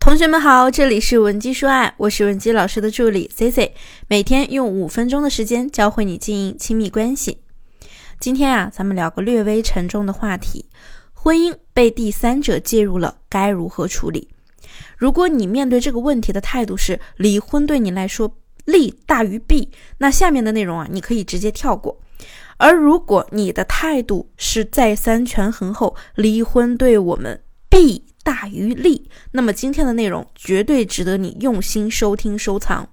同学们好，这里是文姬说爱，我是文姬老师的助理 C C，每天用五分钟的时间教会你经营亲密关系。今天啊，咱们聊个略微沉重的话题：婚姻被第三者介入了，该如何处理？如果你面对这个问题的态度是离婚对你来说利大于弊，那下面的内容啊，你可以直接跳过。而如果你的态度是再三权衡后，离婚对我们弊。大于利，那么今天的内容绝对值得你用心收听收藏。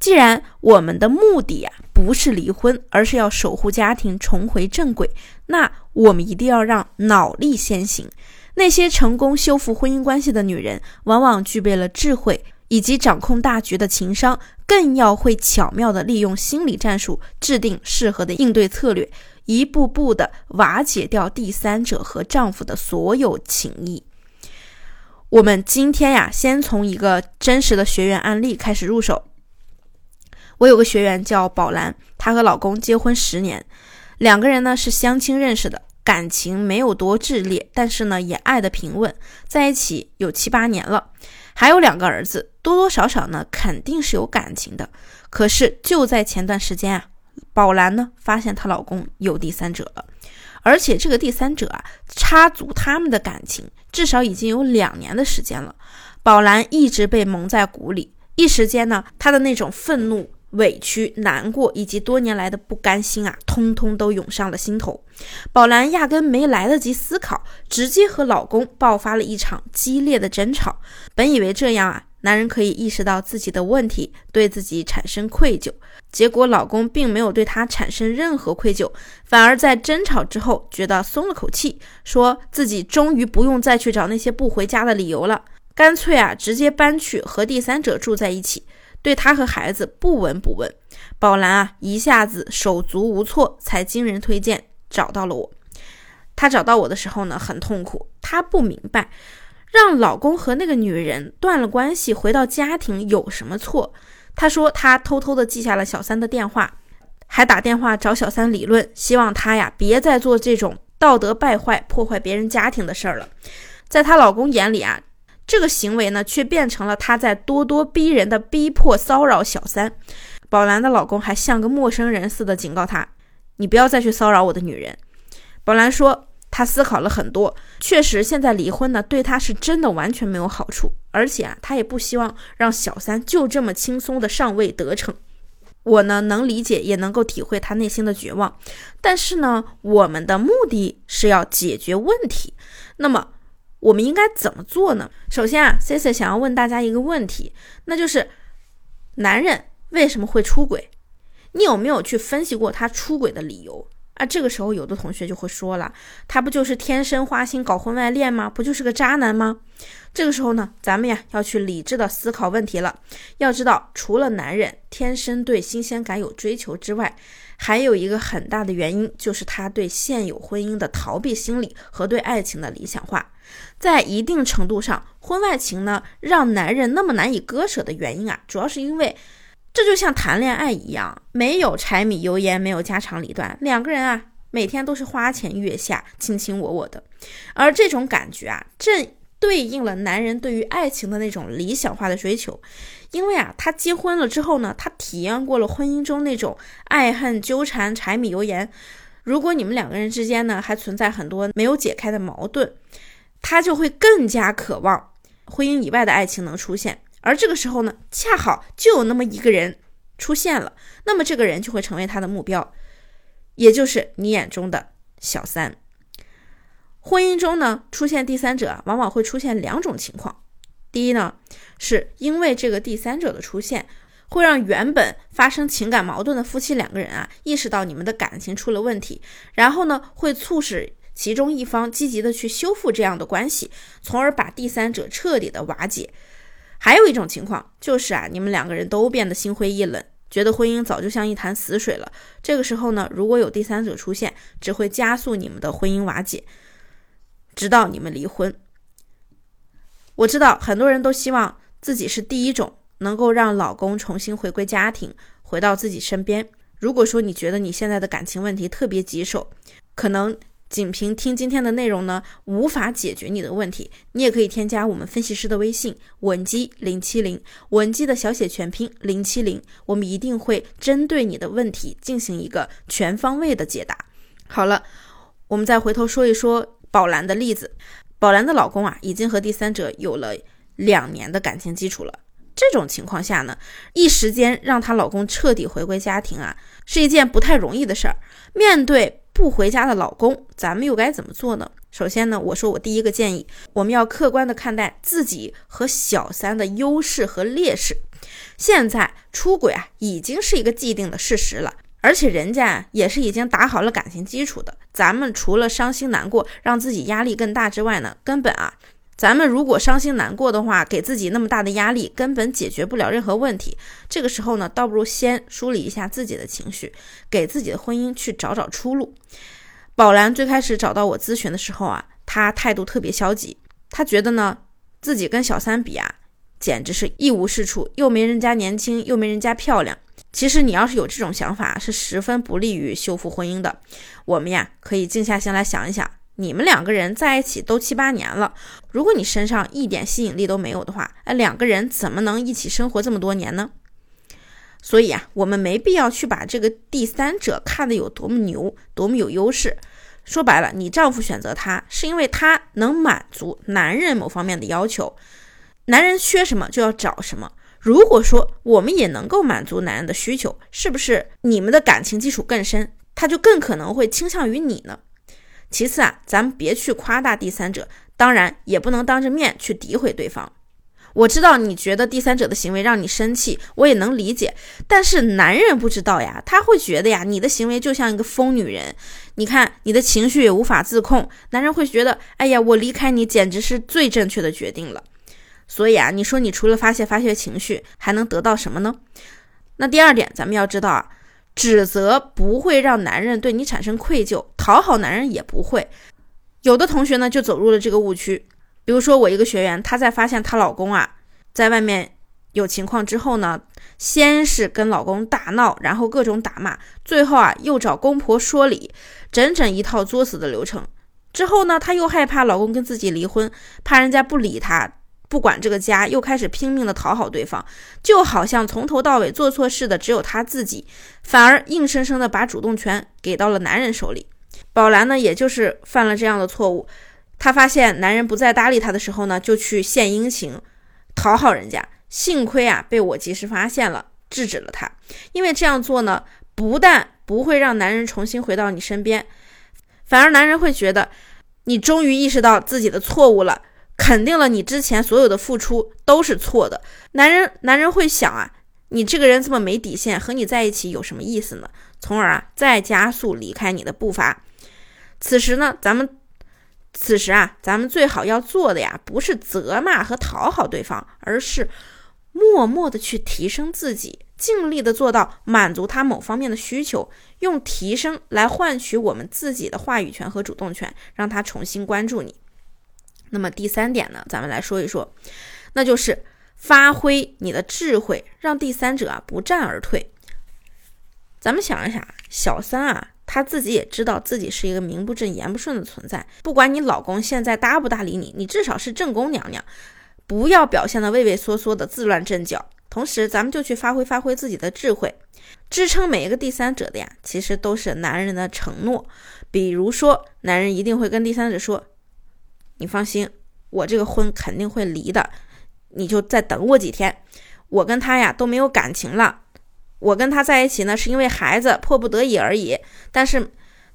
既然我们的目的呀不是离婚，而是要守护家庭，重回正轨，那我们一定要让脑力先行。那些成功修复婚姻关系的女人，往往具备了智慧以及掌控大局的情商，更要会巧妙地利用心理战术，制定适合的应对策略，一步步地瓦解掉第三者和丈夫的所有情谊。我们今天呀，先从一个真实的学员案例开始入手。我有个学员叫宝兰，她和老公结婚十年，两个人呢是相亲认识的，感情没有多炽烈，但是呢也爱的平稳，在一起有七八年了，还有两个儿子，多多少少呢肯定是有感情的。可是就在前段时间啊，宝兰呢发现她老公有第三者了。而且这个第三者啊，插足他们的感情，至少已经有两年的时间了。宝兰一直被蒙在鼓里，一时间呢，她的那种愤怒、委屈、难过，以及多年来的不甘心啊，通通都涌上了心头。宝兰压根没来得及思考，直接和老公爆发了一场激烈的争吵。本以为这样啊。男人可以意识到自己的问题，对自己产生愧疚。结果老公并没有对他产生任何愧疚，反而在争吵之后觉得松了口气，说自己终于不用再去找那些不回家的理由了，干脆啊直接搬去和第三者住在一起，对他和孩子不闻不问。宝兰啊一下子手足无措，才经人推荐找到了我。她找到我的时候呢，很痛苦，她不明白。让老公和那个女人断了关系，回到家庭有什么错？她说她偷偷的记下了小三的电话，还打电话找小三理论，希望他呀别再做这种道德败坏、破坏别人家庭的事儿了。在她老公眼里啊，这个行为呢却变成了他在咄咄逼人的逼迫骚扰小三。宝兰的老公还像个陌生人似的警告她：“你不要再去骚扰我的女人。”宝兰说。他思考了很多，确实，现在离婚呢，对他是真的完全没有好处，而且啊，他也不希望让小三就这么轻松的上位得逞。我呢，能理解，也能够体会他内心的绝望。但是呢，我们的目的是要解决问题，那么我们应该怎么做呢？首先啊，C C 想要问大家一个问题，那就是男人为什么会出轨？你有没有去分析过他出轨的理由？啊，这个时候有的同学就会说了，他不就是天生花心搞婚外恋吗？不就是个渣男吗？这个时候呢，咱们呀要去理智的思考问题了。要知道，除了男人天生对新鲜感有追求之外，还有一个很大的原因就是他对现有婚姻的逃避心理和对爱情的理想化。在一定程度上，婚外情呢让男人那么难以割舍的原因啊，主要是因为。这就像谈恋爱一样，没有柴米油盐，没有家长里短，两个人啊，每天都是花前月下，卿卿我我的。而这种感觉啊，正对应了男人对于爱情的那种理想化的追求。因为啊，他结婚了之后呢，他体验过了婚姻中那种爱恨纠缠、柴米油盐。如果你们两个人之间呢，还存在很多没有解开的矛盾，他就会更加渴望婚姻以外的爱情能出现。而这个时候呢，恰好就有那么一个人出现了，那么这个人就会成为他的目标，也就是你眼中的小三。婚姻中呢，出现第三者，往往会出现两种情况。第一呢，是因为这个第三者的出现，会让原本发生情感矛盾的夫妻两个人啊，意识到你们的感情出了问题，然后呢，会促使其中一方积极的去修复这样的关系，从而把第三者彻底的瓦解。还有一种情况就是啊，你们两个人都变得心灰意冷，觉得婚姻早就像一潭死水了。这个时候呢，如果有第三者出现，只会加速你们的婚姻瓦解，直到你们离婚。我知道很多人都希望自己是第一种，能够让老公重新回归家庭，回到自己身边。如果说你觉得你现在的感情问题特别棘手，可能仅凭听今天的内容呢，无法解决你的问题。你也可以添加我们分析师的微信文姬零七零，文姬的小写全拼零七零，我们一定会针对你的问题进行一个全方位的解答。好了，我们再回头说一说宝兰的例子。宝兰的老公啊，已经和第三者有了两年的感情基础了。这种情况下呢，一时间让她老公彻底回归家庭啊，是一件不太容易的事儿。面对不回家的老公，咱们又该怎么做呢？首先呢，我说我第一个建议，我们要客观的看待自己和小三的优势和劣势。现在出轨啊，已经是一个既定的事实了，而且人家也是已经打好了感情基础的。咱们除了伤心难过，让自己压力更大之外呢，根本啊。咱们如果伤心难过的话，给自己那么大的压力，根本解决不了任何问题。这个时候呢，倒不如先梳理一下自己的情绪，给自己的婚姻去找找出路。宝兰最开始找到我咨询的时候啊，她态度特别消极，她觉得呢，自己跟小三比啊，简直是一无是处，又没人家年轻，又没人家漂亮。其实你要是有这种想法，是十分不利于修复婚姻的。我们呀，可以静下心来想一想。你们两个人在一起都七八年了，如果你身上一点吸引力都没有的话，哎，两个人怎么能一起生活这么多年呢？所以啊，我们没必要去把这个第三者看得有多么牛，多么有优势。说白了，你丈夫选择他是因为他能满足男人某方面的要求，男人缺什么就要找什么。如果说我们也能够满足男人的需求，是不是你们的感情基础更深，他就更可能会倾向于你呢？其次啊，咱们别去夸大第三者，当然也不能当着面去诋毁对方。我知道你觉得第三者的行为让你生气，我也能理解。但是男人不知道呀，他会觉得呀，你的行为就像一个疯女人。你看你的情绪也无法自控，男人会觉得，哎呀，我离开你简直是最正确的决定了。所以啊，你说你除了发泄发泄情绪，还能得到什么呢？那第二点，咱们要知道啊。指责不会让男人对你产生愧疚，讨好男人也不会。有的同学呢就走入了这个误区，比如说我一个学员，她在发现她老公啊在外面有情况之后呢，先是跟老公大闹，然后各种打骂，最后啊又找公婆说理，整整一套作死的流程。之后呢，她又害怕老公跟自己离婚，怕人家不理她。不管这个家，又开始拼命的讨好对方，就好像从头到尾做错事的只有她自己，反而硬生生的把主动权给到了男人手里。宝兰呢，也就是犯了这样的错误，她发现男人不再搭理她的时候呢，就去献殷勤，讨好人家。幸亏啊，被我及时发现了，制止了他。因为这样做呢，不但不会让男人重新回到你身边，反而男人会觉得你终于意识到自己的错误了。肯定了你之前所有的付出都是错的，男人男人会想啊，你这个人这么没底线，和你在一起有什么意思呢？从而啊再加速离开你的步伐。此时呢，咱们此时啊，咱们最好要做的呀，不是责骂和讨好对方，而是默默的去提升自己，尽力的做到满足他某方面的需求，用提升来换取我们自己的话语权和主动权，让他重新关注你。那么第三点呢，咱们来说一说，那就是发挥你的智慧，让第三者啊不战而退。咱们想一想，小三啊，他自己也知道自己是一个名不正言不顺的存在。不管你老公现在搭不搭理你，你至少是正宫娘娘，不要表现的畏畏缩缩的自乱阵脚。同时，咱们就去发挥发挥自己的智慧，支撑每一个第三者的呀，其实都是男人的承诺。比如说，男人一定会跟第三者说。你放心，我这个婚肯定会离的，你就再等我几天。我跟他呀都没有感情了，我跟他在一起呢是因为孩子迫不得已而已。但是，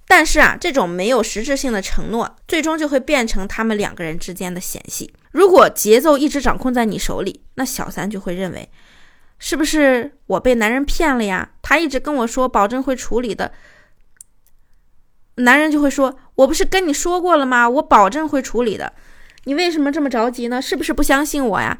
但是啊，这种没有实质性的承诺，最终就会变成他们两个人之间的嫌隙。如果节奏一直掌控在你手里，那小三就会认为，是不是我被男人骗了呀？他一直跟我说保证会处理的。男人就会说：“我不是跟你说过了吗？我保证会处理的，你为什么这么着急呢？是不是不相信我呀？”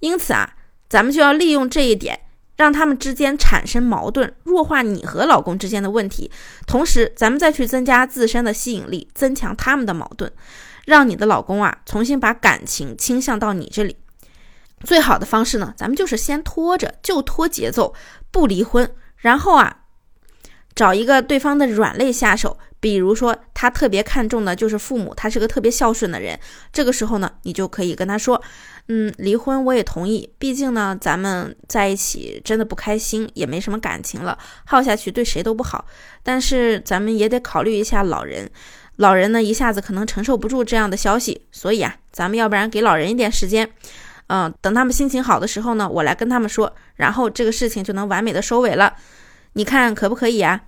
因此啊，咱们就要利用这一点，让他们之间产生矛盾，弱化你和老公之间的问题，同时咱们再去增加自身的吸引力，增强他们的矛盾，让你的老公啊重新把感情倾向到你这里。最好的方式呢，咱们就是先拖着，就拖节奏，不离婚，然后啊。找一个对方的软肋下手，比如说他特别看重的就是父母，他是个特别孝顺的人。这个时候呢，你就可以跟他说，嗯，离婚我也同意，毕竟呢，咱们在一起真的不开心，也没什么感情了，耗下去对谁都不好。但是咱们也得考虑一下老人，老人呢一下子可能承受不住这样的消息，所以啊，咱们要不然给老人一点时间。嗯，等他们心情好的时候呢，我来跟他们说，然后这个事情就能完美的收尾了。你看可不可以啊？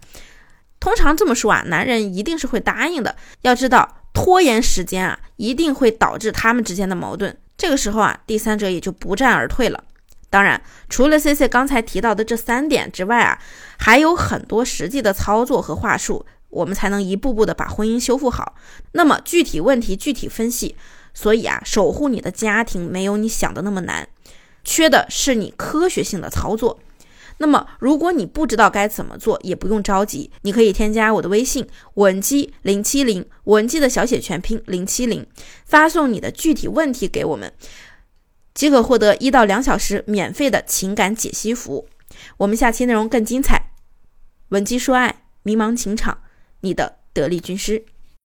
通常这么说啊，男人一定是会答应的。要知道，拖延时间啊，一定会导致他们之间的矛盾。这个时候啊，第三者也就不战而退了。当然，除了 C C 刚才提到的这三点之外啊，还有很多实际的操作和话术，我们才能一步步的把婚姻修复好。那么具体问题具体分析。所以啊，守护你的家庭没有你想的那么难，缺的是你科学性的操作。那么，如果你不知道该怎么做，也不用着急，你可以添加我的微信文姬零七零，文姬的小写全拼零七零，发送你的具体问题给我们，即可获得一到两小时免费的情感解析服务。我们下期内容更精彩，文姬说爱，迷茫情场，你的得力军师。